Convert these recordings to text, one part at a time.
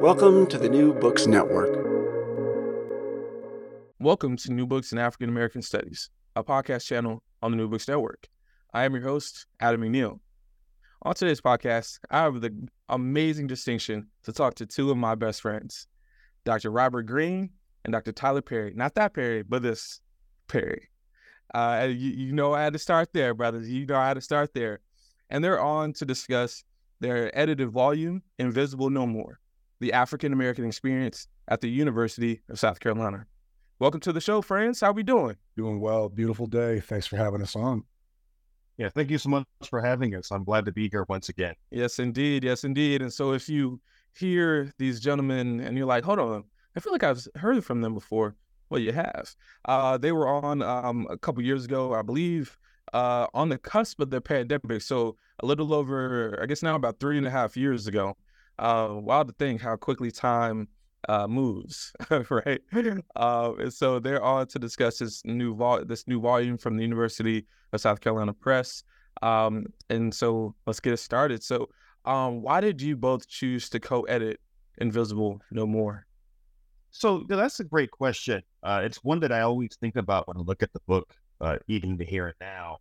Welcome to the New Books Network. Welcome to New Books in African American Studies, a podcast channel on the New Books Network. I am your host, Adam McNeil. On today's podcast, I have the amazing distinction to talk to two of my best friends, Dr. Robert Greene and Dr. Tyler Parry. Not that Perry, but this Parry. Uh, you, you know I had to start there, brothers. You know I had to start there. And they're on to discuss their edited volume, Invisible No More, the African American experience at the University of South Carolina. Welcome to the show, friends. How we doing? Doing well. Beautiful day. Thanks for having us on. Yeah, thank you so much for having us. I'm glad to be here once again. Yes, indeed. Yes, indeed. And so if you hear these gentlemen and you're like, hold on, I feel like I've heard from them before. Well, you have. Uh, they were on um, a couple years ago, I believe, uh, on the cusp of the pandemic. So a little over, I guess now about three and a half years ago. Uh, wild to think how quickly time uh, moves, right? Uh, and so they're on to discuss this new vol- this new volume from the University of South Carolina Press. Um, and so let's get it started. So, um, why did you both choose to co-edit Invisible No More? So that's a great question. Uh, it's one that I always think about when I look at the book, uh, even to here and now.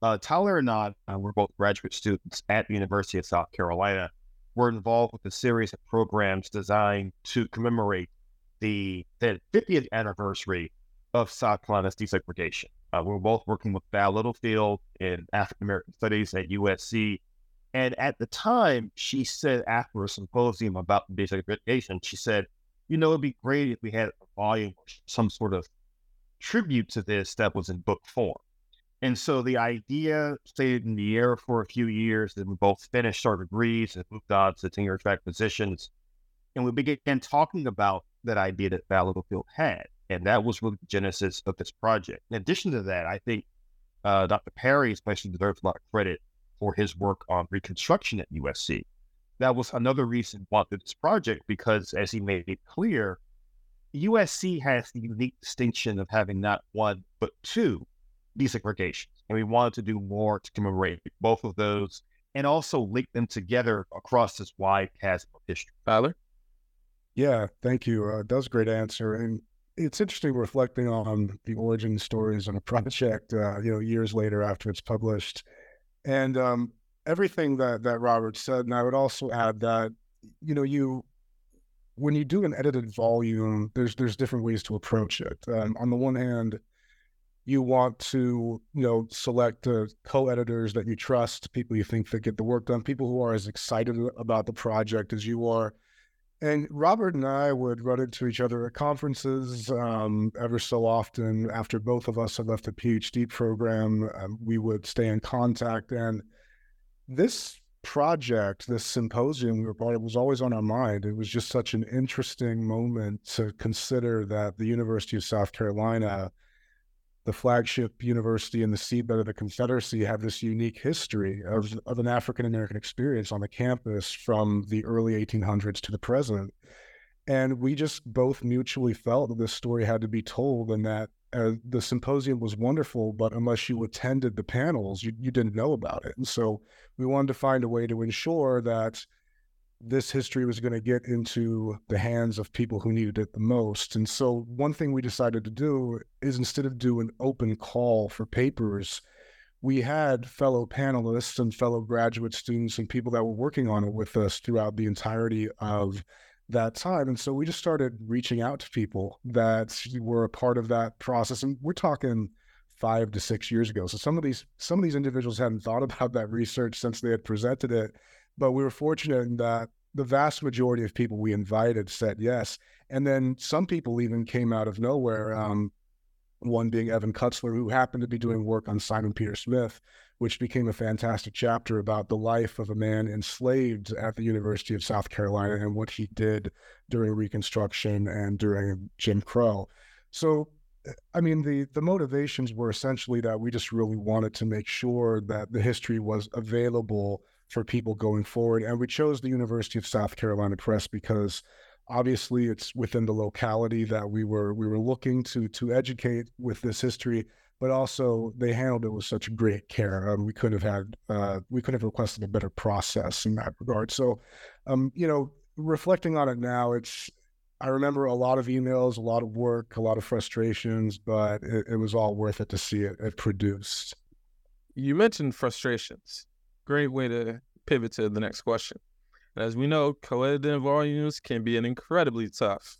Uh, Tyler and I, uh, we're both graduate students at the University of South Carolina. We're involved with a series of programs designed to commemorate the, the 50th anniversary of South Carolina's desegregation. Uh, we're both working with Val Littlefield in African American Studies at USC. And at the time, she said after a symposium about desegregation, she said, you know, it'd be great if we had a volume or some sort of tribute to this that was in book form. And so the idea stayed in the air for a few years. Then we both finished our degrees and moved on to tenure track positions. And we began talking about that idea that Val Littlefield had. And that was really the genesis of this project. In addition to that, I think uh, Dr. Parry especially deserves a lot of credit for his work on Reconstruction at USC. That was another reason why this project because, as he made it clear, USC has the unique distinction of having not one but two desegregations, and we wanted to do more to commemorate both of those and also link them together across this wide chasm of history. Tyler? Yeah, thank you. Uh, that was a great answer. And it's interesting reflecting on the origin stories on a project, uh, you know, years later after it's published. And um, everything that, that Robert said, and I would also add that, you know, you when you do an edited volume, there's there's different ways to approach it. Um, on the one hand, you want to you know select co-editors that you trust, people you think that get the work done, people who are as excited about the project as you are. And Robert and I would run into each other at conferences um, ever so often. After both of us had left the PhD program, um, we would stay in contact. And this project, this symposium we were part of, was always on our mind. It was just such an interesting moment to consider that the University of South Carolina, the flagship university and the seabed of the Confederacy, have this unique history of, of an African American experience on the campus from the early 1800s to the present. And we just both mutually felt that this story had to be told and that uh, the symposium was wonderful, but unless you attended the panels, you, you didn't know about it. And so we wanted to find a way to ensure that this history was going to get into the hands of people who needed it the most. And so one thing we decided to do is instead of do an open call for papers, we had fellow panelists and fellow graduate students and people that were working on it with us throughout the entirety of that time. And so we just started reaching out to people that were a part of that process. And we're talking five to six years ago. So some of these some of these individuals hadn't thought about that research since they had presented it. But we were fortunate in that the vast majority of people we invited said yes. And then some people even came out of nowhere. Um, one being Evan Kutzler, who happened to be doing work on Simon Peter Smith, which became a fantastic chapter about the life of a man enslaved at the University of South Carolina and what he did during Reconstruction and during Jim Crow. So, I mean, the the motivations were essentially that we just really wanted to make sure that the history was available for people going forward, and we chose the University of South Carolina Press because obviously it's within the locality that we were we were looking to to educate with this history but also they handled it with such great care. Um, we could have had, uh, we could have requested a better process in that regard. So, um, you know, reflecting on it now, it's, I remember a lot of emails, a lot of work, a lot of frustrations, but it, it was all worth it to see it, it produced. You mentioned frustrations. Great way to pivot to the next question. As we know, co-editing volumes can be an incredibly tough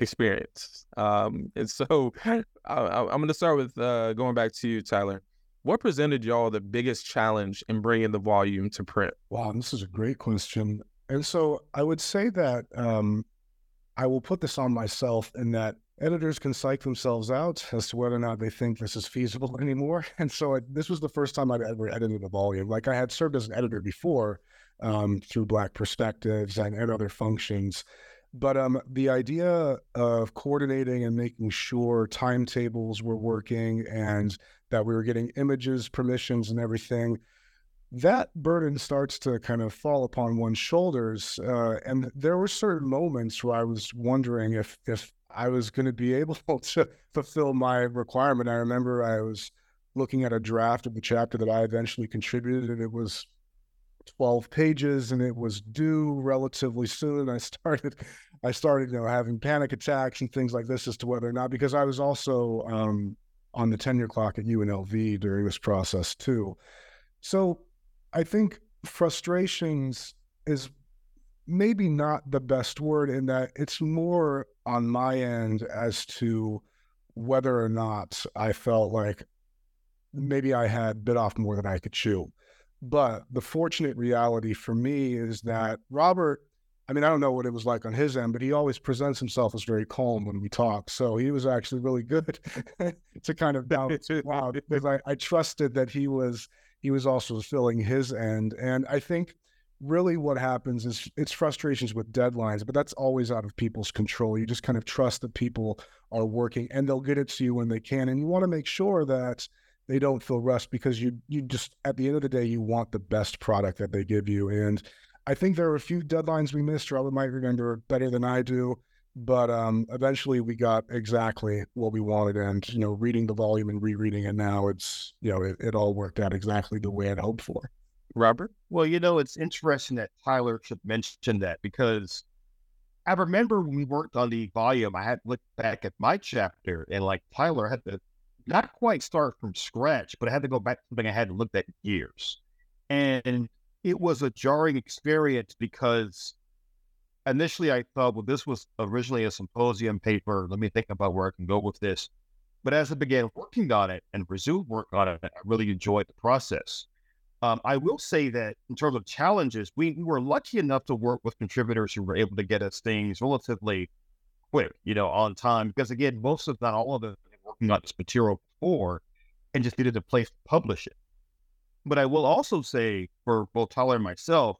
experience. Um, and so I, am going to start with uh, going back to you, Tyler. What presented y'all the biggest challenge in bringing the volume to print? Wow, this is a great question. And so I would say that um, I will put this on myself in that editors can psych themselves out as to whether or not they think this is feasible anymore. And so it, this was the first time I'd ever edited a volume. Like I had served as an editor before um, through Black Perspectives and, and other functions. But um, the idea of coordinating and making sure timetables were working and that we were getting images, permissions, and everything, that burden starts to kind of fall upon one's shoulders. Uh, and there were certain moments where I was wondering if if I was going to be able to fulfill my requirement. I remember I was looking at a draft of the chapter that I eventually contributed, and it was 12 pages and it was due relatively soon. I started, I started, you know, having panic attacks and things like this as to whether or not, because I was also um, on the tenure clock at UNLV during this process too. So I think frustrations is maybe not the best word in that it's more on my end as to whether or not I felt like maybe I had bit off more than I could chew. But the fortunate reality for me is that Robert, I mean, I don't know what it was like on his end, but he always presents himself as very calm when we talk. So he was actually really good to kind of balance wow because I, I trusted that he was he was also fulfilling his end. And I think really what happens is it's frustrations with deadlines, but that's always out of people's control. You just kind of trust that people are working and they'll get it to you when they can. And you want to make sure that they don't feel rushed because you you just at the end of the day you want the best product that they give you. And I think there are a few deadlines we missed. Robert might remember better than I do, but um, eventually we got exactly what we wanted. And you know, reading the volume and rereading it now, it's you know it, it all worked out exactly the way I'd hoped for. Robert, well, you know, it's interesting that Tyler should mention that because I remember when we worked on the volume, I had looked back at my chapter and like Tyler had to not quite start from scratch, but I had to go back to something I hadn't looked at years. And it was a jarring experience because initially I thought, well, this was originally a symposium paper. Let me think about where I can go with this. But as I began working on it and resumed work on it, I really enjoyed the process. Um, I will say that in terms of challenges, we, we were lucky enough to work with contributors who were able to get us things relatively quick, you know, on time. Because again, most of not all of them working on this material before and just needed a place to publish it. But I will also say for both Tyler and myself,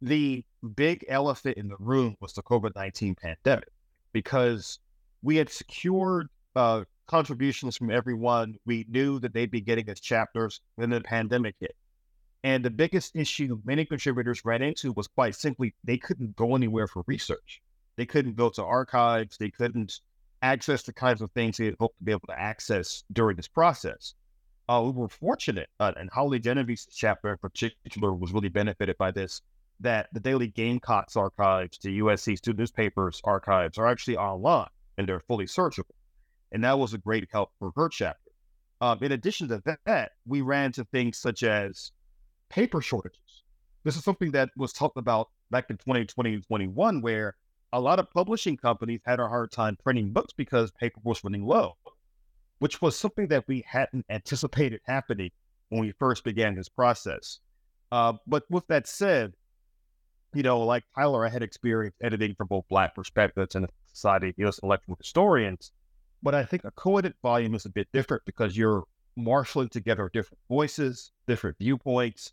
the big elephant in the room was the COVID 19 pandemic because we had secured uh, contributions from everyone. We knew that they'd be getting us chapters when the pandemic hit. And the biggest issue many contributors ran into was quite simply they couldn't go anywhere for research. They couldn't go to archives. They couldn't access the kinds of things they had hoped to be able to access during this process. Uh, we were fortunate, uh, and Holly Genovese's chapter in particular was really benefited by this, that the Daily Gamecocks archives, the USC student newspapers archives are actually online and they're fully searchable. And that was a great help for her chapter. Um, in addition to that, we ran into things such as paper shortages. This is something that was talked about back in 2020 and 21, where a lot of publishing companies had a hard time printing books because paper was running low, which was something that we hadn't anticipated happening when we first began this process. Uh, but with that said, you know, like Tyler, I had experience editing from both Black perspectives and Society of U.S. Intellectual Historians. But I think a co-edit volume is a bit different because you're marshaling together different voices, different viewpoints,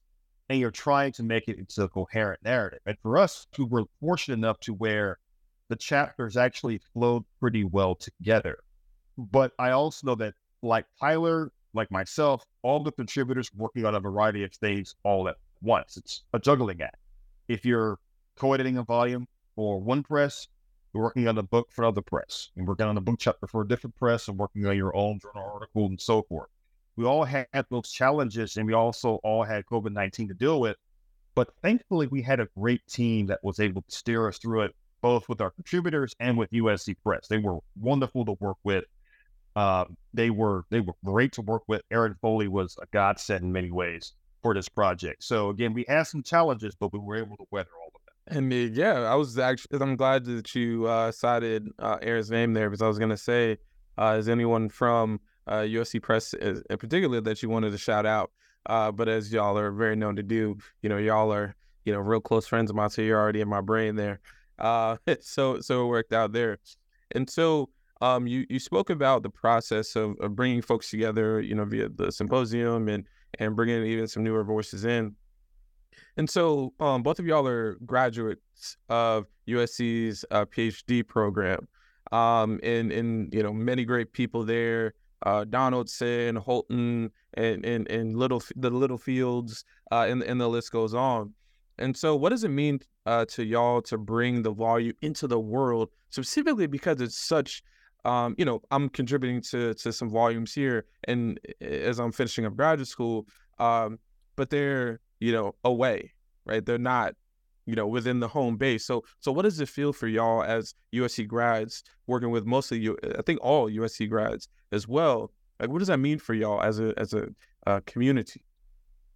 and you're trying to make it into a coherent narrative. And for us, we were fortunate enough to where the chapters actually flowed pretty well together. But I also know that, like Tyler, like myself, all the contributors working on a variety of things all at once. It's a juggling act. If you're co-editing a volume for one press, you're working on a book for another press, and working on a book chapter for a different press, and working on your own journal article and so forth. We all had those challenges, and we also all had COVID nineteen to deal with. But thankfully, we had a great team that was able to steer us through it, both with our contributors and with USC Press. They were wonderful to work with. Uh, they were they were great to work with. Aaron Foley was a godsend in many ways for this project. So again, we had some challenges, but we were able to weather all of them. And me, yeah, I was actually I'm glad that you uh, cited uh, Aaron's name there because I was gonna say, uh, is anyone from uh, USC Press in particular that you wanted to shout out? Uh, but as y'all are very known to do, you know, y'all are you know real close friends of mine, so you're already in my brain there. Uh, so so it worked out there, and so um, you you spoke about the process of, of bringing folks together, you know, via the symposium and and bringing even some newer voices in. And so, um, both of y'all are graduates of USC's uh, PhD program, um, and and you know many great people there, uh, Donaldson, Holton, and and and little the Littlefields, uh, and and the list goes on. And so, what does it mean uh, to y'all to bring the volume into the world, specifically because it's such um, you know, I'm contributing to to some volumes here, and as I'm finishing up graduate school, um, but they're you know away, right? They're not you know within the home base. So so what does it feel for y'all as USC grads working with mostly you? I think all USC grads as well. Like, what does that mean for y'all as a as a uh, community?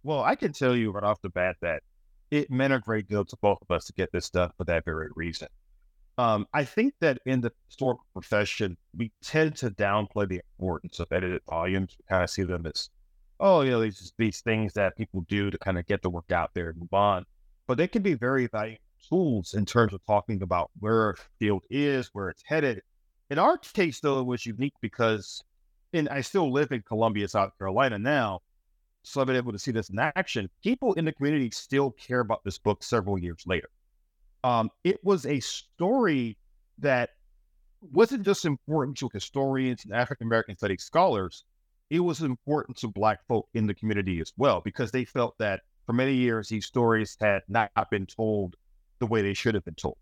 Well, I can tell you right off the bat that it meant a great deal to both of us to get this done for that very reason. Um, I think that in the historical profession, we tend to downplay the importance of edited volumes. We kind of see them as, oh, you know, these these things that people do to kind of get the work out there and move on. But they can be very valuable tools in terms of talking about where a field is, where it's headed. In our case, though, it was unique because, and I still live in Columbia, South Carolina now, so I've been able to see this in action. People in the community still care about this book several years later um, it was a story that wasn't just important to historians and African American studies scholars, it was important to Black folk in the community as well, because they felt that for many years these stories had not been told the way they should have been told.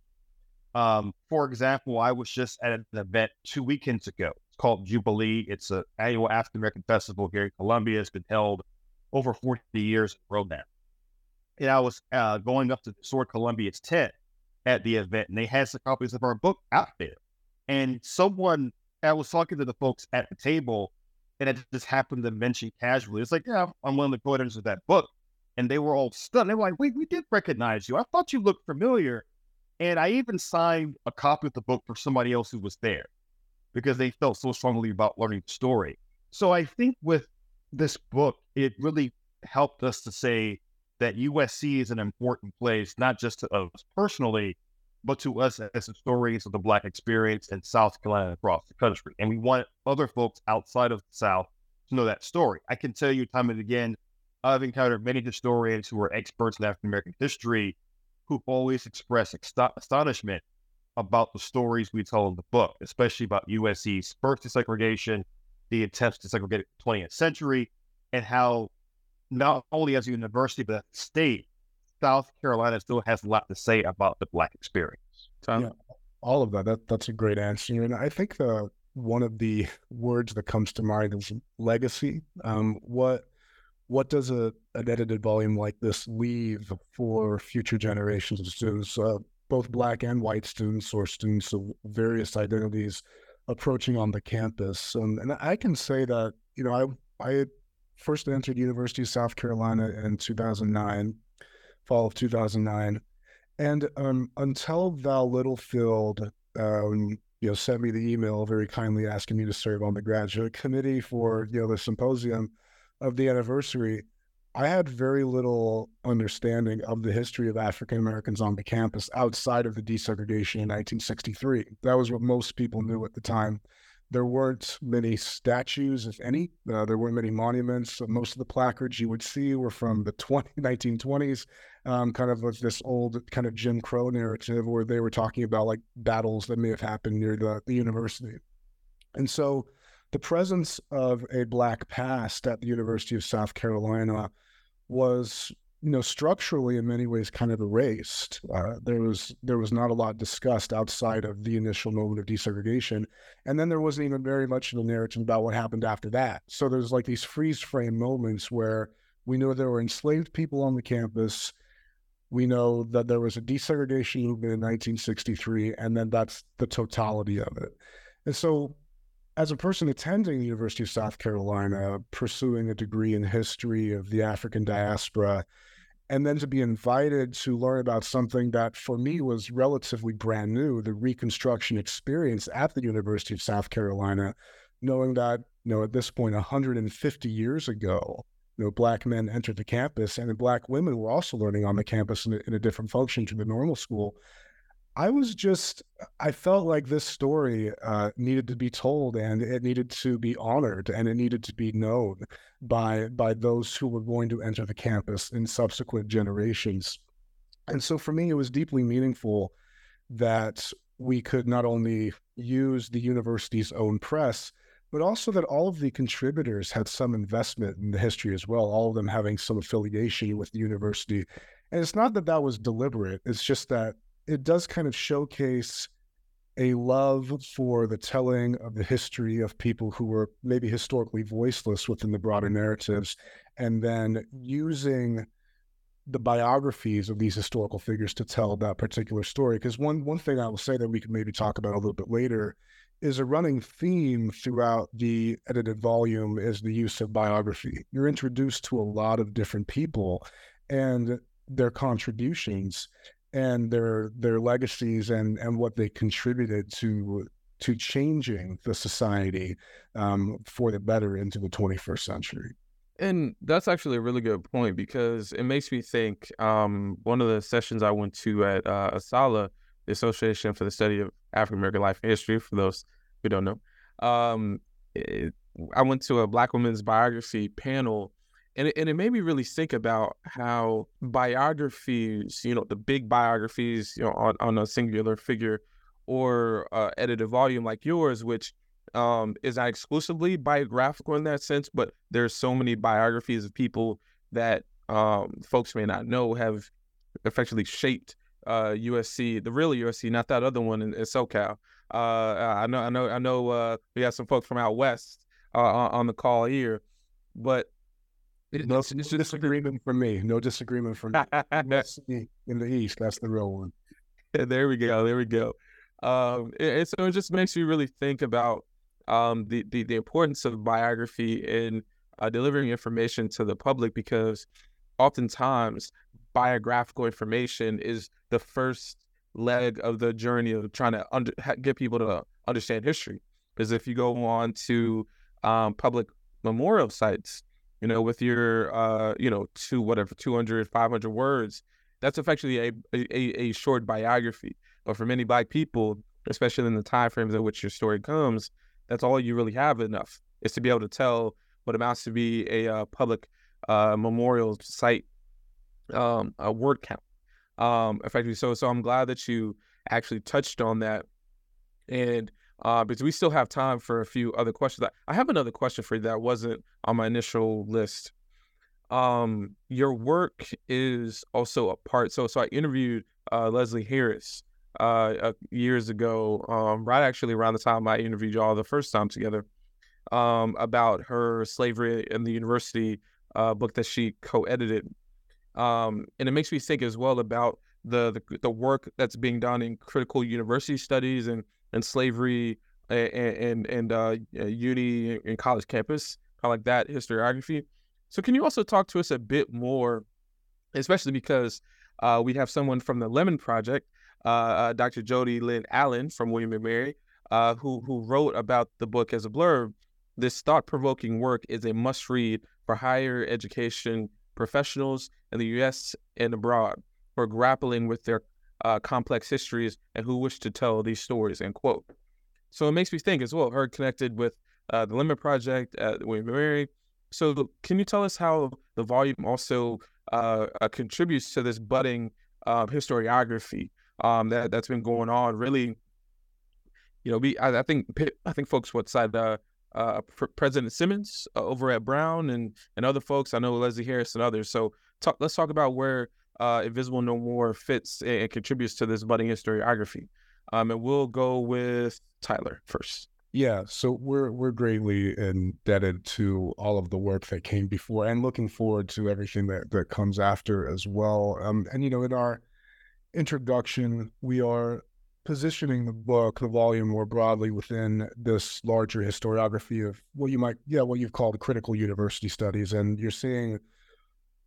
Um, for example, I was just at an event two weekends ago. It's called Jubilee. It's an annual African American festival here in Columbia. It's been held over 40 years in now. And I was uh, going up to Historic Columbia's tent, at the event, and they had some copies of our book out there. And someone, I was talking to the folks at the table, and it just happened to mention casually, it's like, yeah, I'm one of the co-editors of that book. And they were all stunned. They were like, wait, we did recognize you. I thought you looked familiar. And I even signed a copy of the book for somebody else who was there because they felt so strongly about learning the story. So I think with this book, it really helped us to say, that USC is an important place, not just to us personally, but to us as historians of the Black experience in South Carolina across the country. And we want other folks outside of the South to know that story. I can tell you time and again, I've encountered many historians who are experts in African American history who always express astonishment about the stories we tell in the book, especially about USC's first desegregation, the attempts to segregate the 20th century, and how not only as a university, but a state, South Carolina still has a lot to say about the Black experience. Yeah, all of that. That that's a great answer, and I think the one of the words that comes to mind is legacy. Um, what what does a an edited volume like this leave for future generations of students, uh, both Black and white students, or students of various identities approaching on the campus? Um, and I can say that you know I I first entered University of South Carolina in 2009, fall of 2009. And um, until Val Littlefield, um, you know, sent me the email very kindly asking me to serve on the graduate committee for you know the symposium of the anniversary, I had very little understanding of the history of African Americans on the campus outside of the desegregation in 1963. That was what most people knew at the time. There weren't many statues, if any. Uh, there weren't many monuments. Most of the placards you would see were from the 20, 1920s, um, kind of like this old kind of Jim Crow narrative where they were talking about like battles that may have happened near the, the university. And so the presence of a black past at the University of South Carolina was you know structurally in many ways kind of erased. Uh, there was there was not a lot discussed outside of the initial moment of desegregation. And then there wasn't even very much in the narrative about what happened after that. So there's like these freeze frame moments where we know there were enslaved people on the campus. We know that there was a desegregation movement in 1963 and then that's the totality of it. And so as a person attending the University of South Carolina, pursuing a degree in history of the African diaspora, and then to be invited to learn about something that for me was relatively brand new, the Reconstruction experience at the University of South Carolina, knowing that, you know, at this point, 150 years ago, you know, black men entered the campus and black women were also learning on the campus in a, in a different function to the normal school. I was just, I felt like this story uh, needed to be told and it needed to be honored and it needed to be known by by those who were going to enter the campus in subsequent generations. And so for me, it was deeply meaningful that we could not only use the university's own press, but also that all of the contributors had some investment in the history as well, all of them having some affiliation with the university. And it's not that that was deliberate, it's just that it does kind of showcase a love for the telling of the history of people who were maybe historically voiceless within the broader narratives, and then using the biographies of these historical figures to tell that particular story. Because one one thing I will say that we could maybe talk about a little bit later is a running theme throughout the edited volume is the use of biography. You're introduced to a lot of different people and their contributions and their their legacies and and what they contributed to to changing the society um, for the better into the 21st century. And that's actually a really good point because it makes me think. Um, one of the sessions I went to at uh, ASALH, the Association for the Study of African American Life and History, for those who don't know, um, it, I went to a Black women's biography panel and it, and it made me really think about how biographies, you know, the big biographies, you know, on, on a singular figure or uh, edited volume like yours, which um, is not exclusively biographical in that sense, but there's so many biographies of people that um, folks may not know have effectively shaped uh, USC, the real USC, not that other one in, in SoCal. Uh, I know, I know, I know. Uh, we have some folks from out west uh, on the call here, but no it's, it's disagreement from me. No disagreement from me. in the East. That's the real one. there we go. There we go. Um, and so it just makes me really think about um, the, the, the importance of biography in uh, delivering information to the public because oftentimes biographical information is the first leg of the journey of trying to under, get people to understand history. Because if you go on to um, public memorial sites, you know, with your, uh, you know, two, whatever, 200, 500 words, that's effectively a, a, a short biography. But for many Black people, especially in the time frames in which your story comes, that's all you really have enough is to be able to tell what amounts to be a uh, public uh, memorial site um, a word count. Um, effectively, so so I'm glad that you actually touched on that, and uh, because we still have time for a few other questions. I have another question for you that wasn't on my initial list. Um, your work is also a part. So, so I interviewed uh, Leslie Harris uh, years ago, um, right actually around the time I interviewed y'all the first time together, um, about her slavery in the university uh, book that she co-edited. Um, and it makes me think as well about the, the the work that's being done in critical university studies and and slavery and and, and uh, uni and college campus, kind of like that historiography. So can you also talk to us a bit more, especially because Uh, we have someone from the Lemon Project, uh, uh Dr. Jody Lynn Allen from William and Mary, uh, who who wrote about the book as a blurb. This thought-provoking work is a must-read for higher education professionals in the U.S. and abroad are grappling with their uh, complex histories and who wish to tell these stories. End quote. So it makes me think as well. Her connected with uh, the Lemon Project at William Mary. So can you tell us how the volume also uh, uh, contributes to this budding uh, historiography um, that that's been going on? Really, you know, we I, I think I think folks would cite uh, uh, President Simmons uh, over at Brown and and other folks. I know Leslie Harris and others. So talk, let's talk about where uh, Invisible No More fits and, contributes to this budding historiography. Um, and we'll go with Tyler first. Yeah, so we're we're greatly indebted to all of the work that came before, and looking forward to everything that that comes after as well. Um, and you know, in our introduction, we are positioning the book, the volume, more broadly within this larger historiography of what you might, yeah, what you've called critical university studies, and you're seeing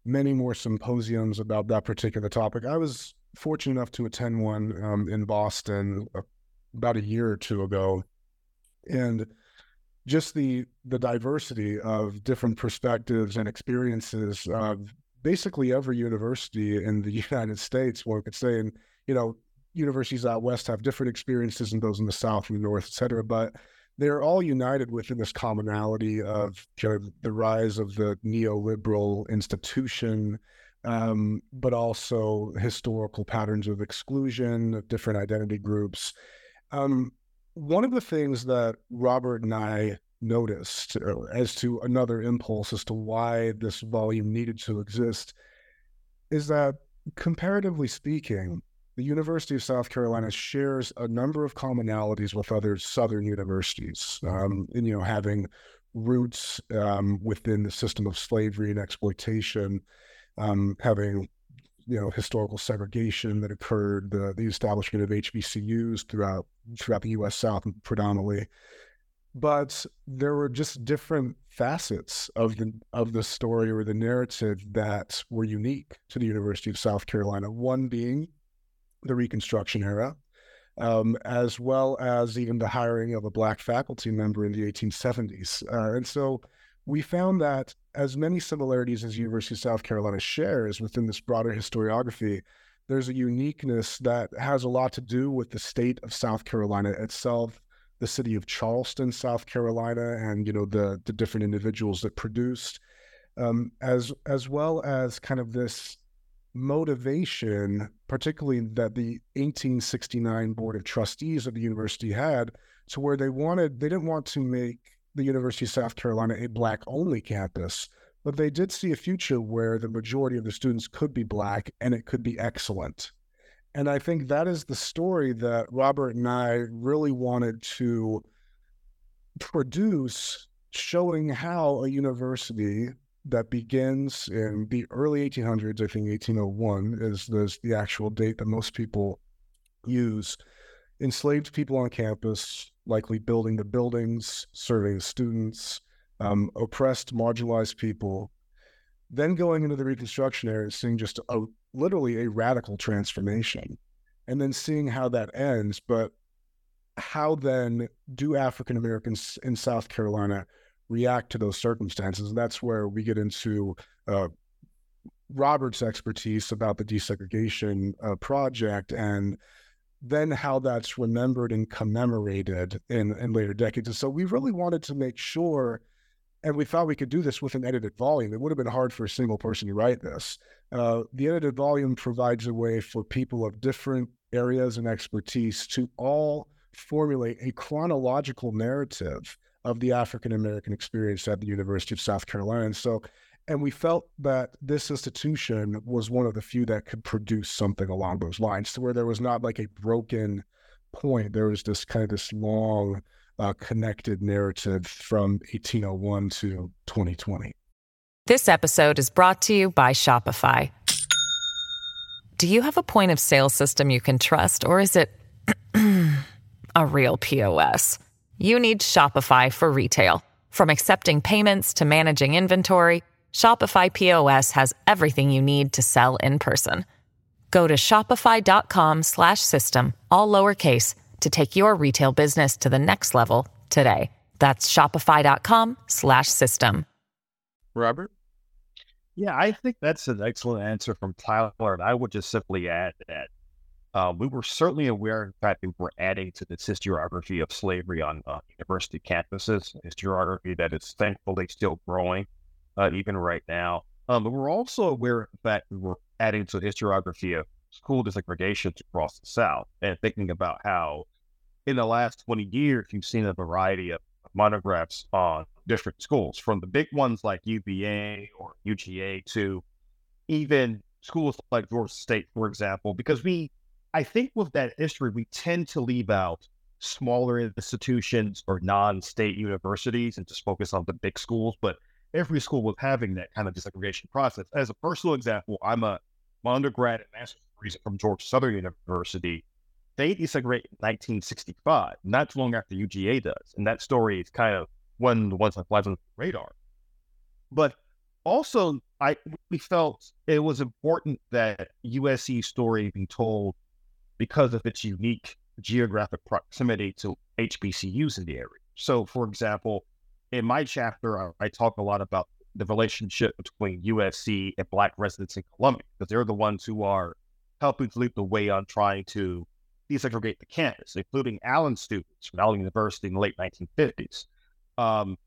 many more symposiums about that particular topic. I was fortunate enough to attend one um, in Boston uh, about a year or two ago. And just the the diversity of different perspectives and experiences of basically every university in the United States, one could say, and you know, universities out west have different experiences than those in the south and the north, et cetera, but they're all united within this commonality of kind of the rise of the neoliberal institution, um, but also historical patterns of exclusion of different identity groups. Um, one of the things that Robert and I noticed uh, as to another impulse as to why this volume needed to exist is that comparatively speaking, the University of South Carolina shares a number of commonalities with other Southern universities, um, and, you know, having roots um, within the system of slavery and exploitation, um, having you know historical segregation that occurred, the the establishment of HBCUs throughout throughout the U.S. South predominantly, but there were just different facets of the of the story or the narrative that were unique to the University of South Carolina. One being the Reconstruction era, um, as well as even the hiring of a black faculty member in the 1870s, uh, and so we found that as many similarities as University of South Carolina shares within this broader historiography, there's a uniqueness that has a lot to do with the state of South Carolina itself, the city of Charleston, South Carolina, and you know the the different individuals that produced, um, as as well as kind of this motivation, particularly that the 1869 Board of Trustees of the university had, to where they wanted they didn't want to make the University of South Carolina a Black only campus, but they did see a future where the majority of the students could be Black and it could be excellent. And I think that is the story that Robert and I really wanted to produce, showing how a university that begins in the early 1800s, I think 1801 is the, actual date that most people use, enslaved people on campus, likely building the buildings, serving the students, um, oppressed, marginalized people. Then going into the Reconstruction era, seeing just a literally a radical transformation, and then seeing how that ends. But how then do African Americans in South Carolina react to those circumstances? And that's where we get into uh, Robert's expertise about the desegregation uh, project and then how that's remembered and commemorated in, in later decades. And so we really wanted to make sure, and we thought we could do this with an edited volume. It would have been hard for a single person to write this. Uh, the edited volume provides a way for people of different areas and expertise to all formulate a chronological narrative of the African American experience at the University of South Carolina. And so and we felt that this institution was one of the few that could produce something along those lines to where there was not like a broken point. There was this kind of this long, uh, connected narrative from 1801 to 2020. This episode is brought to you by Shopify. Do you have a point of sale system you can trust, or is it a real POS? You need Shopify for retail. From accepting payments to managing inventory, Shopify POS has everything you need to sell in person. Go to shopify.com slash system, all lowercase, to take your retail business to the next level today. That's shopify.com slash system. Robert? Yeah, I think that's an excellent answer from Tyler. And I would just simply add that uh, we were certainly aware, in fact, we were adding to this historiography of slavery on uh, university campuses, historiography that is thankfully still growing, uh, even right now. Um, but we're also aware, in fact, we were adding to the historiography of school desegregations across the South and thinking about how in the last 20 years, you've seen a variety of monographs on different schools, from the big ones like UVA or UGA to even schools like Georgia State, for example, because we, I think with that history, we tend to leave out smaller institutions or non-state universities and just focus on the big schools. But every school was having that kind of desegregation process. As a personal example, I'm a my undergrad and master's degrees from Georgia Southern University. They desegregated in 1965, not too long after UGA does. And that story is kind of one of the ones that flies on the radar. But also, I we felt it was important that USC story be told because of its unique geographic proximity to HBCUs in the area. So, for example, in my chapter, I, I talk a lot about the relationship between USC and Black residents in Columbia, because they're the ones who are helping to lead the way on trying to desegregate the campus, including Allen students from Allen University in the late 1950s. Um,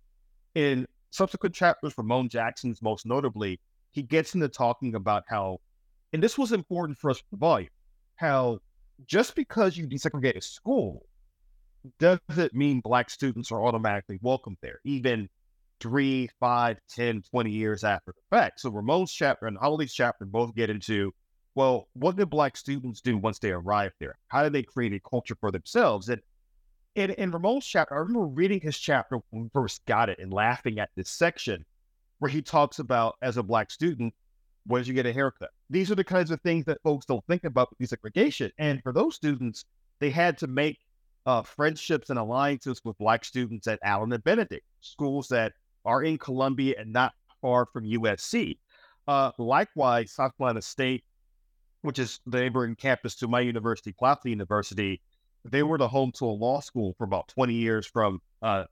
in subsequent chapters, Ramon Jackson's most notably, he gets into talking about how, and this was important for us for the volume, how just because you desegregate a school doesn't mean Black students are automatically welcome there, even three, five, 10, 20 years after the fact. So Ramon's chapter and Holly's chapter both get into, well, what did Black students do once they arrived there? How did they create a culture for themselves? And in, in Ramon's chapter, I remember reading his chapter when we first got it and laughing at this section where he talks about, as a Black student, when did you get a haircut? These are the kinds of things that folks don't think about with desegregation. And for those students, they had to make uh, friendships and alliances with Black students at Allen and Benedict, schools that are in Columbia and not far from USC. Uh, likewise, South Carolina State, which is the neighboring campus to my university, Claflin University, they were the home to a law school for about 20 years from uh,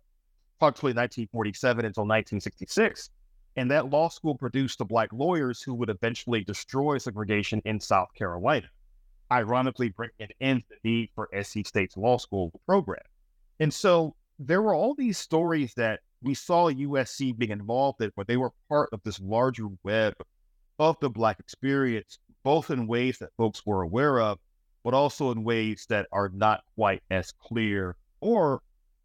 approximately 1947 until 1966. And that law school produced the black lawyers who would eventually destroy segregation in South Carolina, ironically bringing an end to the need for SC State's law school program. And so there were all these stories that we saw USC being involved in, where they were part of this larger web of the Black experience, both in ways that folks were aware of, but also in ways that are not quite as clear or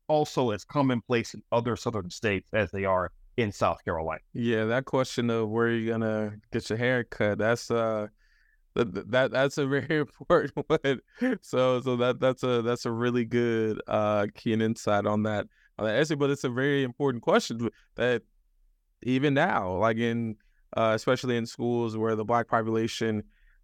also as commonplace in other Southern states as they are in South Carolina. Yeah, that question of where you're gonna get your hair cut, that's uh that, that that's a very important one. So so that that's a that's a really good uh keen insight on that on that essay. But it's a very important question that even now, like in uh, especially in schools where the black population,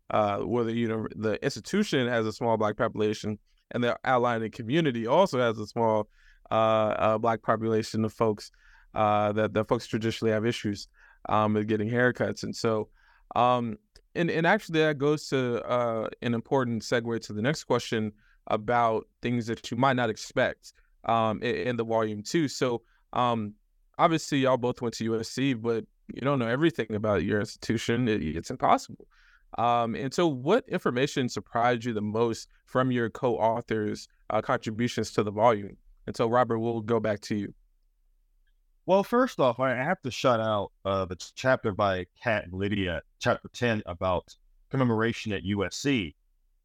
uh, where the you know the institution has a small black population, and the outlying community also has a small uh, uh, black population of folks uh, that that folks traditionally have issues um, with getting haircuts, and so um, and and actually that goes to uh, an important segue to the next question about things that you might not expect um, in, in, the volume two. So um, obviously y'all both went to USC, but you don't know everything about your institution. It, it's impossible. Um, and so, what information surprised you the most from your co-authors' uh, contributions to the volume? And so, Robert, we'll go back to you. Well, first off, I have to shout out uh, the chapter by Kat and Lydia, chapter 10 about commemoration at USC.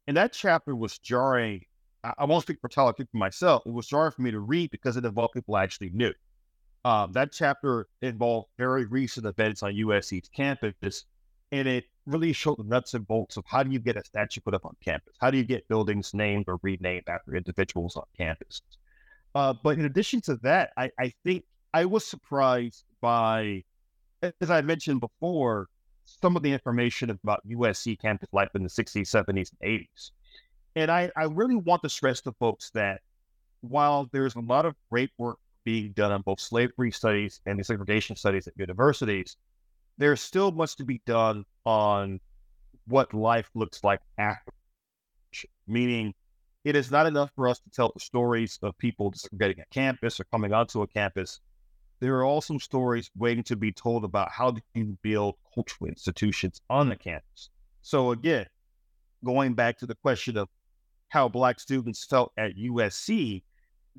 And that chapter was jarring. I, won't speak for Tyler, I for myself. It was jarring for me to read because it involved people I actually knew. Um, that chapter involved very recent events on USC's campus, and it really showed the nuts and bolts of how do you get a statue put up on campus? How do you get buildings named or renamed after individuals on campus? Uh, but in addition to that, I, I think I was surprised by, as I mentioned before, some of the information about USC campus life in the 60s, 70s, and 80s. And I, I really want to stress to folks that while there's a lot of great work being done on both slavery studies and segregation studies at universities, there's still much to be done on what life looks like after, meaning it is not enough for us to tell the stories of people getting a campus or coming onto a campus. There are also stories waiting to be told about how do you build cultural institutions on the campus. So again, going back to the question of how Black students felt at USC,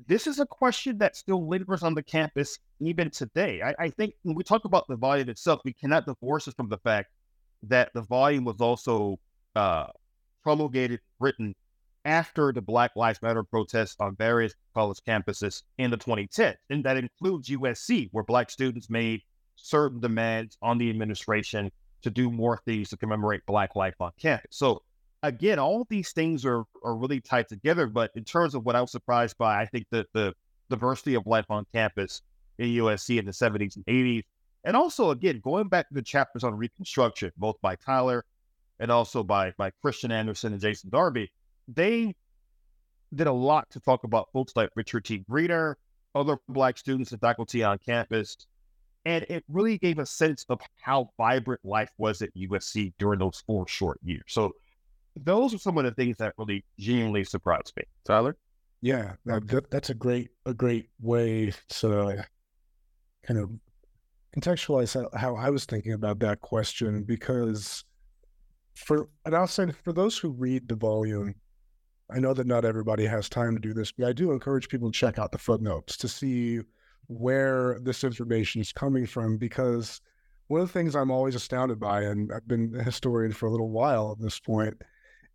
this is a question that still lingers on the campus even today. I, I, think when we talk about the volume itself, we cannot divorce it from the fact that the volume was also uh, promulgated, written after the Black Lives Matter protests on various college campuses in the 2010s. And that includes USC, where Black students made certain demands on the administration to do more things to commemorate Black life on campus. So again, all these things are are really tied together. But in terms of what I was surprised by, I think that the diversity of life on campus in USC in the 70s and 80s, and also again going back to the chapters on Reconstruction, both by Tyler and also by by Christian Anderson and Jason Darby, they did a lot to talk about folks like Richard T. Greener, other Black students and faculty on campus. And it really gave a sense of how vibrant life was at USC during those four short years. So those are some of the things that really genuinely surprised me. Tyler? Yeah, that, that's a great a great way to kind of contextualize how I was thinking about that question because for and I'll say for those who read the volume, I know that not everybody has time to do this, but I do encourage people to check out the footnotes to see where this information is coming from because one of the things I'm always astounded by, and I've been a historian for a little while at this point,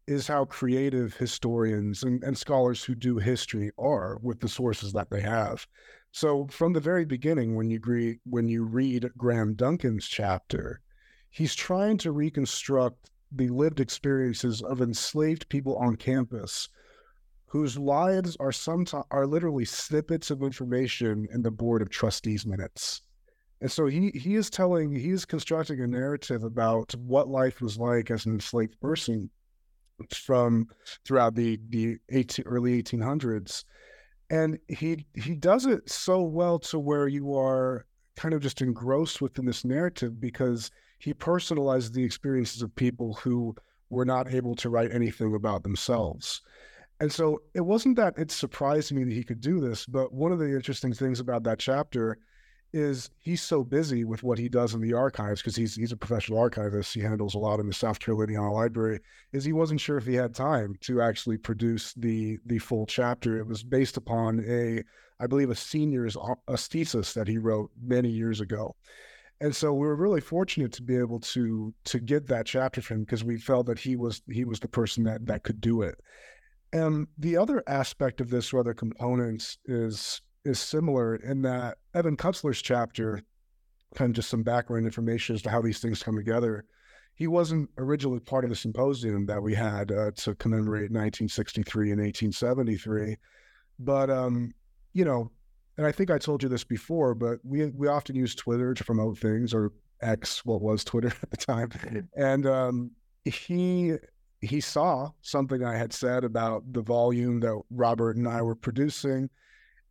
is how creative historians and, and scholars who do history are with the sources that they have. So from the very beginning, when you agree, when you read Graham Duncan's chapter, he's trying to reconstruct the lived experiences of enslaved people on campus whose lives are sometimes are literally snippets of information in the board of trustees minutes. And so he he is telling he is constructing a narrative about what life was like as an enslaved person from throughout the the 18, early 1800s and he he does it so well to where you are kind of just engrossed within this narrative because he personalized the experiences of people who were not able to write anything about themselves and so it wasn't that it surprised me that he could do this but one of the interesting things about that chapter is he's so busy with what he does in the archives because he's he's a professional archivist. He handles a lot in the South Caroliniana Library. Is he wasn't sure if he had time to actually produce the the full chapter. It was based upon a I believe a senior's uh, a thesis that he wrote many years ago. And so we were really fortunate to be able to to get that chapter from him because we felt that he was he was the person that that could do it. And the other aspect of this, or other components, is is similar in that Evan Kutzler's chapter, kind of just some background information as to how these things come together. He wasn't originally part of the symposium that we had uh, to commemorate 1963 and 1873, but um, you know, and I think I told you this before, but we we often use Twitter to promote things or X, what was Twitter at the time, and um, he he saw something I had said about the volume that Robert and I were producing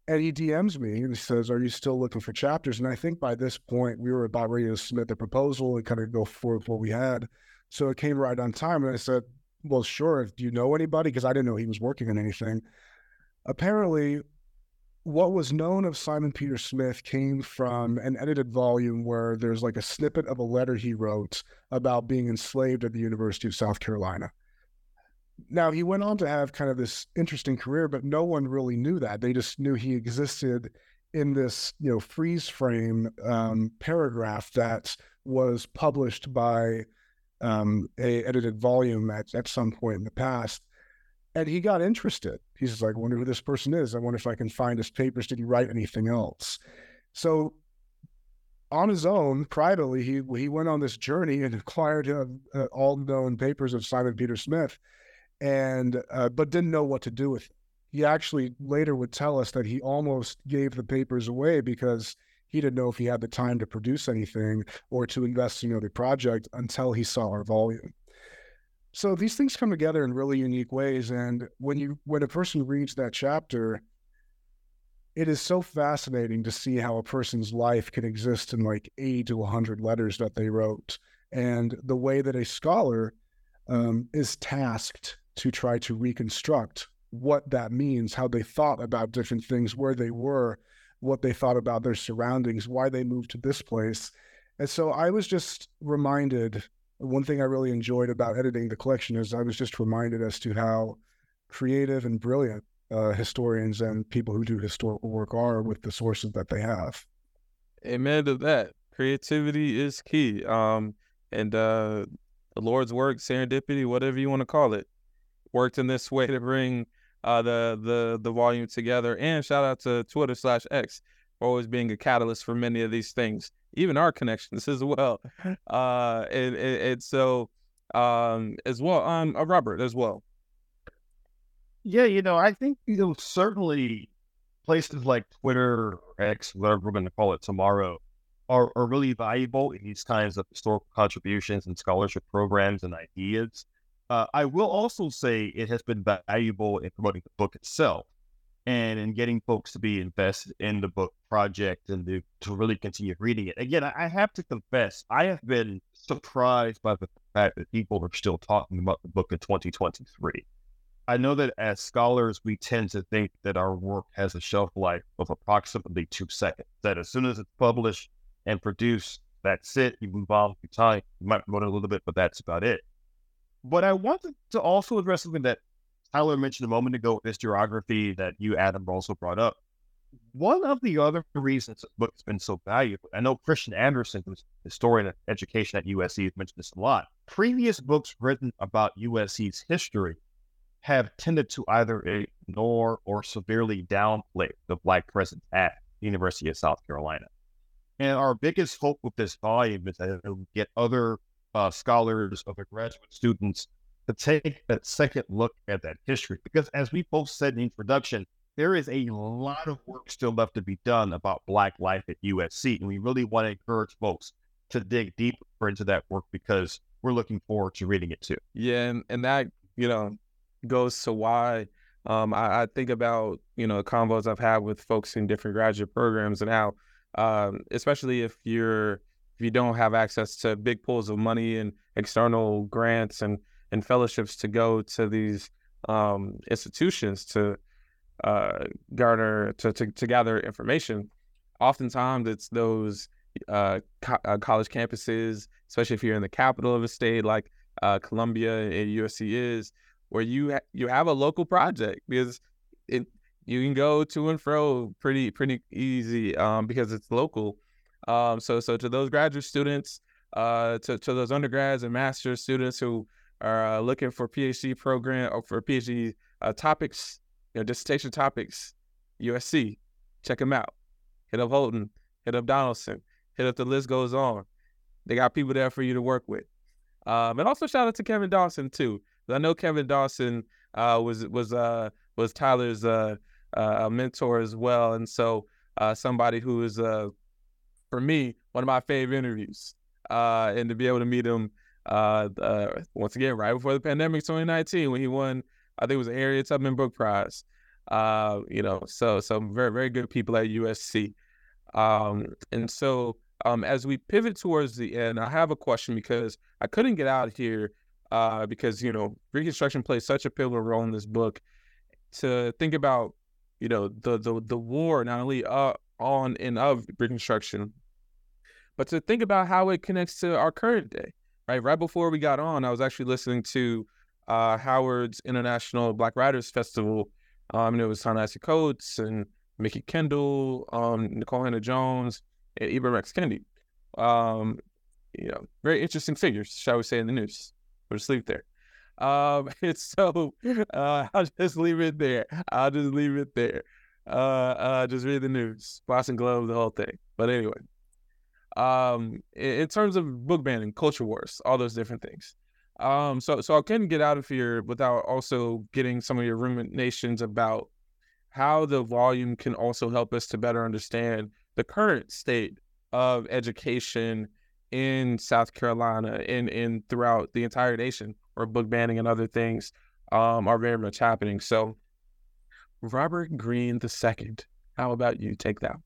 and he DMs me and he says, Are you still looking for chapters? And I think by this point, we were about ready to submit the proposal and kind of go forward with what we had. So it came right on time. And I said, Well, sure. Do you know anybody? Because I didn't know he was working on anything. Apparently, what was known of Simon Peter Smith came from an edited volume where there's like a snippet of a letter he wrote about being enslaved at the University of South Carolina. Now he went on to have kind of this interesting career, but no one really knew that. They just knew he existed in this, you know, freeze frame um, paragraph that was published by um, a edited volume at, at some point in the past. And he got interested. He's like, I wonder who this person is. I wonder if I can find his papers. Did he write anything else? So on his own, privately, he he went on this journey and acquired uh, uh, all known papers of Simon Peter Smith and uh, but didn't know what to do with it. He actually later would tell us that he almost gave the papers away because he didn't know if he had the time to produce anything or to invest in another project until he saw our volume. So these things come together in really unique ways, and when you when a person reads that chapter, it is so fascinating to see how a person's life can exist in like 80 to 100 letters that they wrote and the way that a scholar um, is tasked to try to reconstruct what that means, how they thought about different things, where they were, what they thought about their surroundings, why they moved to this place. And so I was just reminded one thing I really enjoyed about editing the collection is I was just reminded as to how creative and brilliant uh, historians and people who do historical work are with the sources that they have. Amen to that. Creativity is key. Um, and uh, the Lord's work, serendipity, whatever you want to call it, worked in this way to bring uh, the the the volume together. And shout out to Twitter slash X for always being a catalyst for many of these things, even our connections as well. Uh, and, and, and so um, as well, um, uh, Robert as well. Yeah, you know, I think you know certainly places like Twitter or X, whatever we're going to call it tomorrow, are, are really valuable in these kinds of historical contributions and scholarship programs and ideas. Uh, I will also say it has been valuable in promoting the book itself and in getting folks to be invested in the book project and to, to really continue reading it. Again, I have to confess, I have been surprised by the fact that people are still talking about the book in 2023. I know that as scholars, we tend to think that our work has a shelf life of approximately two seconds, that as soon as it's published and produced, that's it. You move on through time. You might promote it a little bit, but that's about it. But I wanted to also address something that Tyler mentioned a moment ago with historiography that you, Adam, also brought up. One of the other reasons the book has been so valuable, I know Christian Anderson, who's a historian of education at USC, has mentioned this a lot. Previous books written about USC's history have tended to either ignore or severely downplay the Black presence at the University of South Carolina. And our biggest hope with this volume is that it will get other uh, scholars, other graduate students to take a second look at that history. Because as we both said in the introduction, there is a lot of work still left to be done about Black life at USC. And we really want to encourage folks to dig deeper into that work because we're looking forward to reading it too. Yeah. And, and that, you know, goes to why um, I, I, think about, you know, convos I've had with folks in different graduate programs and how um, especially if you're if you don't have access to big pools of money and external grants and and fellowships to go to these um, institutions to uh, garner to, to, to gather information. Oftentimes, it's those uh, co- uh, college campuses, especially if you're in the capital of a state like uh, Columbia and USC is, where you ha- you have a local project because it you can go to and fro pretty pretty easy um, because it's local. Um, so so to those graduate students, uh, to to those undergrads and master's students who are uh, looking for PhD program or for PhD uh, topics, you know, dissertation topics, USC, check them out. Hit up Houghton, hit up Donaldson, hit up the list goes on. They got people there for you to work with. Um, and also shout out to Kevin Dawson too. I know Kevin Dawson uh, was was uh, was Tyler's uh, uh, mentor as well, and so somebody who is for me one of my favorite interviews, and to be able to meet him uh, uh, once again right before the pandemic, 2019, when he won, I think it was the Harriet Tubman Book Prize. Uh, you know, so some very very good people at USC, um, and so um, as we pivot towards the end, I have a question because I couldn't get out here uh, because you know Reconstruction plays such a pivotal role in this book. To think about you know the the the war not only uh, on and of Reconstruction, but to think about how it connects to our current day. Right, right before we got on, I was actually listening to uh, Howard's International Black Writers Festival. Um, and it was Ta-Nehisi Coates and Mikki Kendall, um, Nikole Hannah-Jones, and Ibram X. Kendi. Um, you know, very interesting figures, shall we say, in the news. We'll just leave it there. Um, so uh, I'll just leave it there. I'll just leave it there. Uh, uh, just read the news, Boston Globe, the whole thing. But anyway, um, in, terms of book banning, culture wars, all those different things. Um, so so I couldn't get out of here without also getting some of your ruminations about how the volume can also help us to better understand the current state of education in South Carolina and in throughout the entire nation or book banning and other things um, are very much happening. So, Robert Greene II, how about you take that?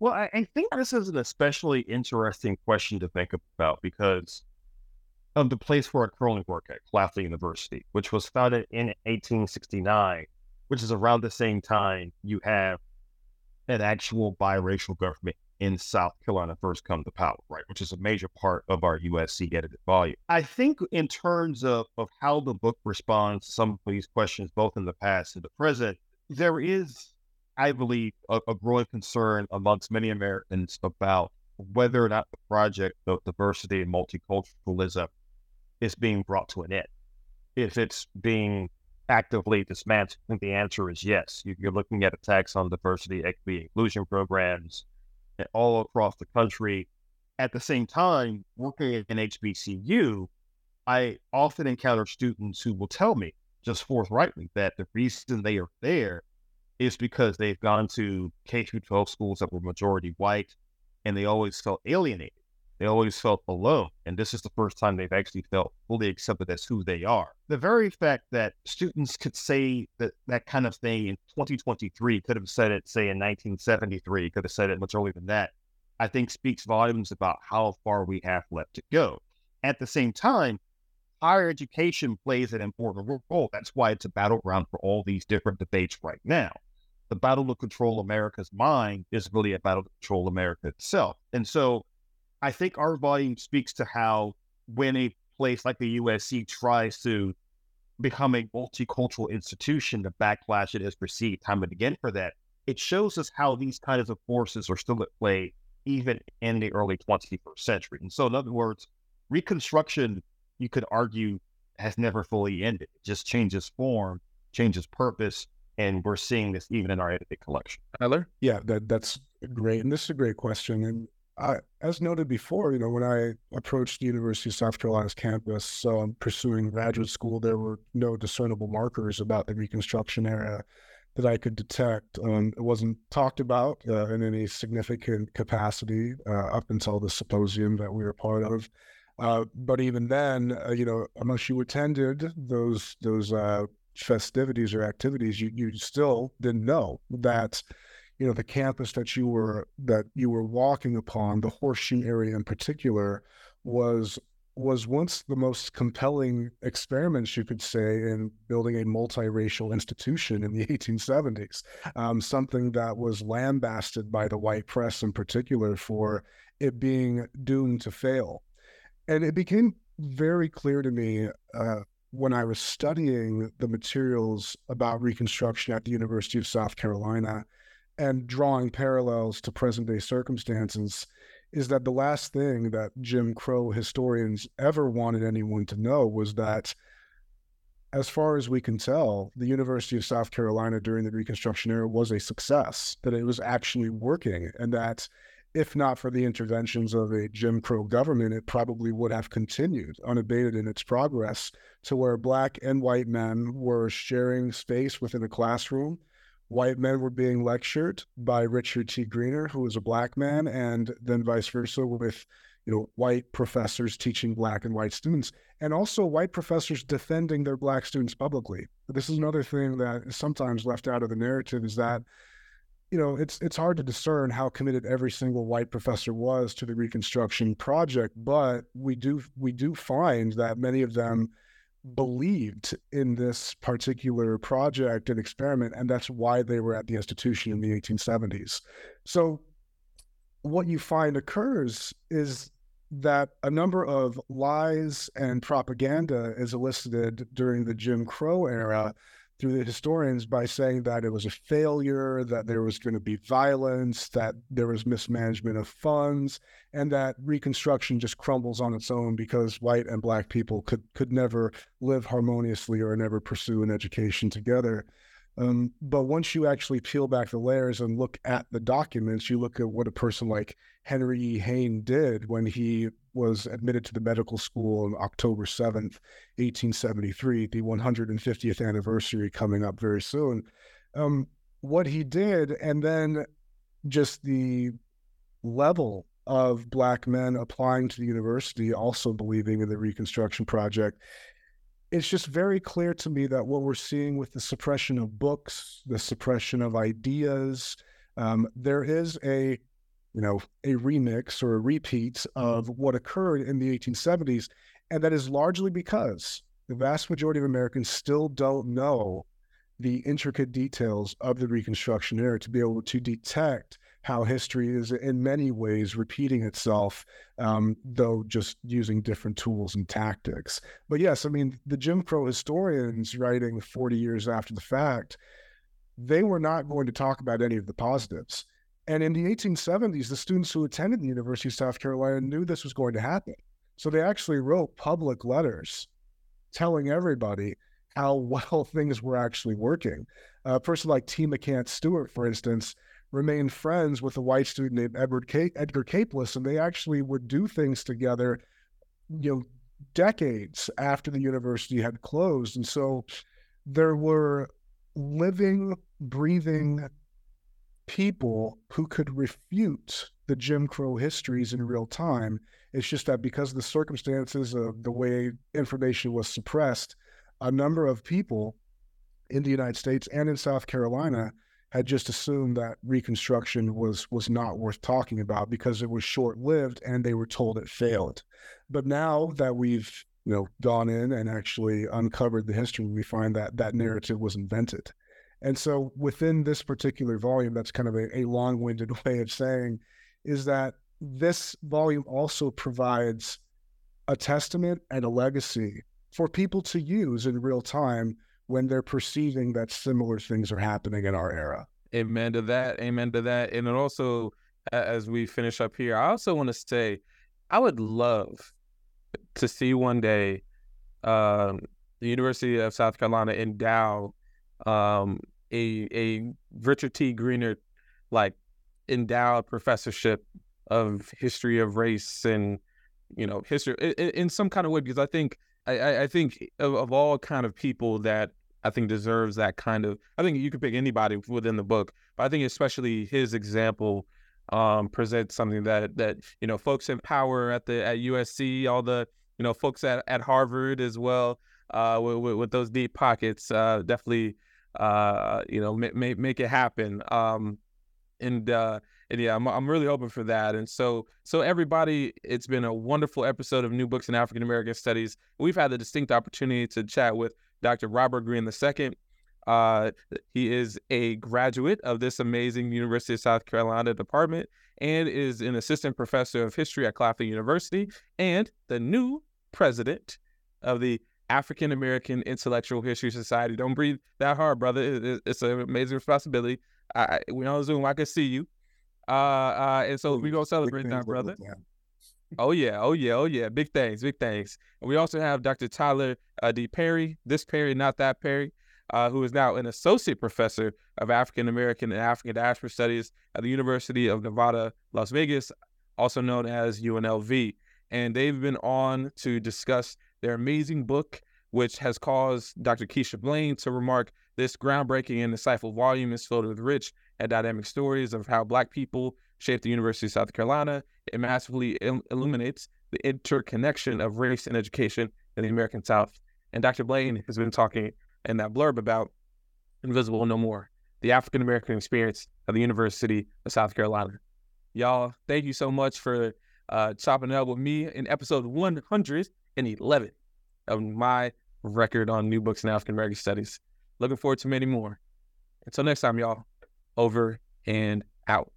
Well, I, I think this is an especially interesting question to think about because of the place where I currently work at, Claflin University, which was founded in 1869, which is around the same time you have an actual biracial government in South Carolina first come to power, right? Which is a major part of our USC edited volume. I think in terms of, of how the book responds to some of these questions, both in the past and the present, there is, I believe, a, a growing concern amongst many Americans about whether or not the project of diversity and multiculturalism is being brought to an end. If it's being actively dismantled, I think the answer is yes. You're looking at attacks on diversity, equity, inclusion programs eh, all across the country. At the same time, working at an HBCU, I often encounter students who will tell me just forthrightly that the reason they are there is because they've gone to K through 12 schools that were majority white and they always felt alienated. They always felt alone. And this is the first time they've actually felt fully accepted as who they are. The very fact that students could say that that kind of thing in 2023 could have said it, say, in 1973, could have said it much earlier than that, I think speaks volumes about how far we have left to go. At the same time, higher education plays an important role. That's why it's a battleground for all these different debates right now. The battle to control America's mind is really a battle to control America itself. And so I think our volume speaks to how when a place like the USC tries to become a multicultural institution, the backlash it has received time and again for that, it shows us how these kinds of forces are still at play even in the early 21st century. And so, in other words, Reconstruction, you could argue, has never fully ended. It just changes form, changes purpose, and we're seeing this even in our edited collection. Tyler? Yeah, that that's great, and this is a great question. And I, as noted before, you know, when I approached the University of South Carolina's campus um, pursuing graduate school, there were no discernible markers about the Reconstruction era that I could detect. Um, it wasn't talked about uh, in any significant capacity uh, up until the symposium that we were part of. Uh, but even then, uh, you know, unless you attended those those uh, festivities or activities, you you still didn't know that you know the campus that you were that you were walking upon the horseshoe area in particular was was once the most compelling experiments you could say in building a multiracial institution in the 1870s um, something that was lambasted by the white press in particular for it being doomed to fail. And it became very clear to me uh, when I was studying the materials about Reconstruction at the University of South Carolina and drawing parallels to present day circumstances is that the last thing that Jim Crow historians ever wanted anyone to know was that, as far as we can tell, the University of South Carolina during the Reconstruction era was a success, that it was actually working, and that if not for the interventions of a Jim Crow government, it probably would have continued unabated in its progress to where Black and white men were sharing space within a classroom white men were being lectured by Richard T. Greener, who was a black man, and then vice versa with you know white professors teaching black and white students, and also white professors defending their black students publicly. This is another thing that is sometimes left out of the narrative is that you know it's it's hard to discern how committed every single white professor was to the Reconstruction project, but we do we do find that many of them believed in this particular project and experiment, and that's why they were at the institution in the 1870s. So, what you find occurs is that a number of lies and propaganda is elicited during the Jim Crow era through the historians by saying that it was a failure, that there was going to be violence, that there was mismanagement of funds, and that Reconstruction just crumbles on its own because white and black people could could never live harmoniously or never pursue an education together. Um, but once you actually peel back the layers and look at the documents, you look at what a person like Henry E. Hayne did when he was admitted to the medical school on October 7th, 1873, the 150th anniversary coming up very soon. Um, what he did, and then just the level of Black men applying to the university, also believing in the Reconstruction Project, it's just very clear to me that what we're seeing with the suppression of books, the suppression of ideas, um, there is a you know a remix or a repeat of what occurred in the 1870s And that is largely because the vast majority of Americans still don't know the intricate details of the Reconstruction era to be able to detect how history is in many ways repeating itself, um, though just using different tools and tactics. But yes, I mean, the Jim Crow historians writing 40 years after the fact, they were not going to talk about any of the positives. And in the 1870s, the students who attended the University of South Carolina knew this was going to happen. So they actually wrote public letters telling everybody how well things were actually working. a person like T. McCants Stewart, for instance, remained friends with a white student named Edward Edgar Capeless, and they actually would do things together, you know, decades after the university had closed. And so there were living, breathing people who could refute the Jim Crow histories in real time. It's just that because of the circumstances of the way information was suppressed, a number of people in the United States and in South Carolina had just assumed that Reconstruction was was not worth talking about because it was short lived and they were told it failed. But now that we've you know gone in and actually uncovered the history, we find that that narrative was invented. And so within this particular volume, that's kind of a, a long winded way of saying is that this volume also provides a testament and a legacy for people to use in real time when they're perceiving that similar things are happening in our era. Amen to that. Amen to that. And also, as we finish up here, I also want to say, I would love to see one day um, the University of South Carolina endow um, a a Richard T. Greener like endowed professorship of history of race and you know history in, in some kind of way because I think I, I think of, of all kind of people that I think deserves that kind of. I think you could pick anybody within the book, but I think especially his example um, presents something that that you know folks in power at the at USC, all the you know folks at, at Harvard as well, uh, with, with those deep pockets, uh, definitely uh, you know make make it happen. Um, and uh, and yeah, I'm I'm really hoping for that. And so so everybody, it's been a wonderful episode of New Books in African American Studies. We've had the distinct opportunity to chat with Dr. Robert Greene II. Uh, he is a graduate of this amazing University of South Carolina department and is an assistant professor of history at Claflin University and the new president of the African American Intellectual History Society. Don't breathe that hard, brother. It's an amazing responsibility. I, we on Zoom. I can see you. Uh, uh, and so we're gonna celebrate that, brother. Oh yeah, oh yeah, oh yeah. Big things, big things. And we also have Dr. Tyler uh, D. Parry, this Parry, not that Perry, uh, who is now an associate professor of African American and African diaspora studies at the University of Nevada, Las Vegas, also known as UNLV. And they've been on to discuss their amazing book, which has caused Dr. Keisha Blain to remark this groundbreaking and insightful volume is filled with rich and dynamic stories of how Black people shaped the University of South Carolina. It massively il- illuminates the interconnection of race and education in the American South. And Dr. Blain has been talking in that blurb about Invisible No More, the African American experience of the University of South Carolina. Y'all, thank you so much for uh, chopping it up with me in episode 111 of my record on new books in African American studies. Looking forward to many more. Until next time, y'all, over and out.